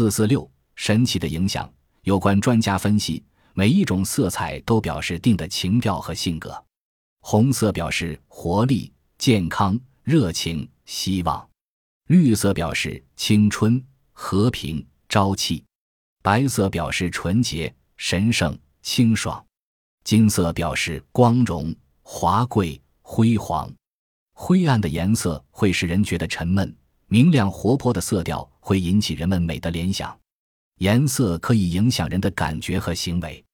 四四六神奇的影响。有关专家分析，每一种色彩都表示定的情调和性格。红色表示活力、健康、热情、希望；绿色表示青春、和平、朝气；白色表示纯洁、神圣、清爽；金色表示光荣、华贵、辉煌。灰暗的颜色会使人觉得沉闷，明亮活泼的色调会引起人们美的联想。颜色可以影响人的感觉和行为。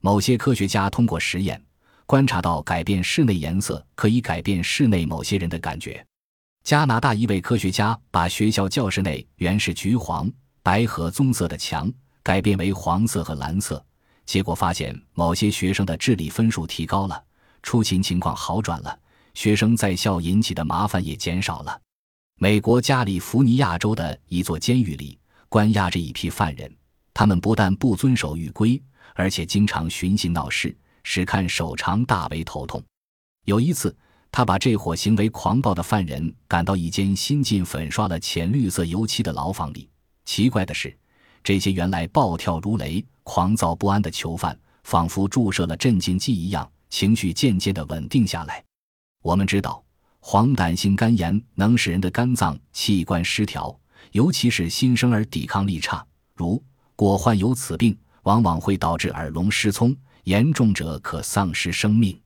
某些科学家通过实验观察到，改变室内颜色可以改变室内某些人的感觉。加拿大一位科学家把学校教室内原是橘黄、白和棕色的墙改变为黄色和蓝色，结果发现某些学生的智力分数提高了，出勤情况好转了。学生在校引起的麻烦也减少了。美国加利福尼亚州的一座监狱里关押着一批犯人，他们不但不遵守狱规，而且经常寻衅闹事，使看守长大为头痛。有一次，他把这伙行为狂暴的犯人赶到一间新近粉刷了浅绿色油漆的牢房里。奇怪的是，这些原来暴跳如雷、狂躁不安的囚犯，仿佛注射了镇静剂一样，情绪渐渐地稳定下来。我们知道，黄疸性肝炎能使人的肝脏器官失调，尤其是新生儿抵抗力差。如果患有此病，往往会导致耳聋失聪，严重者可丧失生命。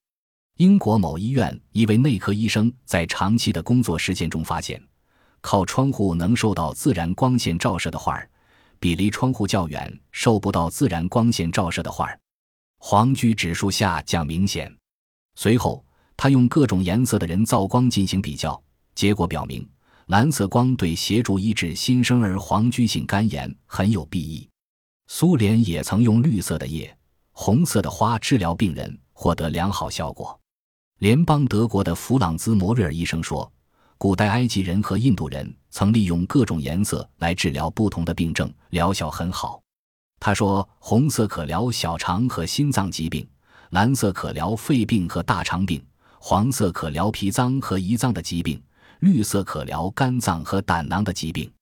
英国某医院一位内科医生在长期的工作实践中发现，靠窗户能受到自然光线照射的画儿，比离窗户较远受不到自然光线照射的画儿，黄居指数下降明显。随后。他用各种颜色的人造光进行比较，结果表明，蓝色光对协助医治新生儿黄疽性肝炎很有裨益。苏联也曾用绿色的叶、红色的花治疗病人，获得良好效果。联邦德国的弗朗兹·摩瑞尔医生说，古代埃及人和印度人曾利用各种颜色来治疗不同的病症，疗效很好。他说，红色可疗小肠和心脏疾病，蓝色可疗肺病和大肠病。黄色可疗脾脏和胰脏的疾病，绿色可疗肝脏和胆囊的疾病。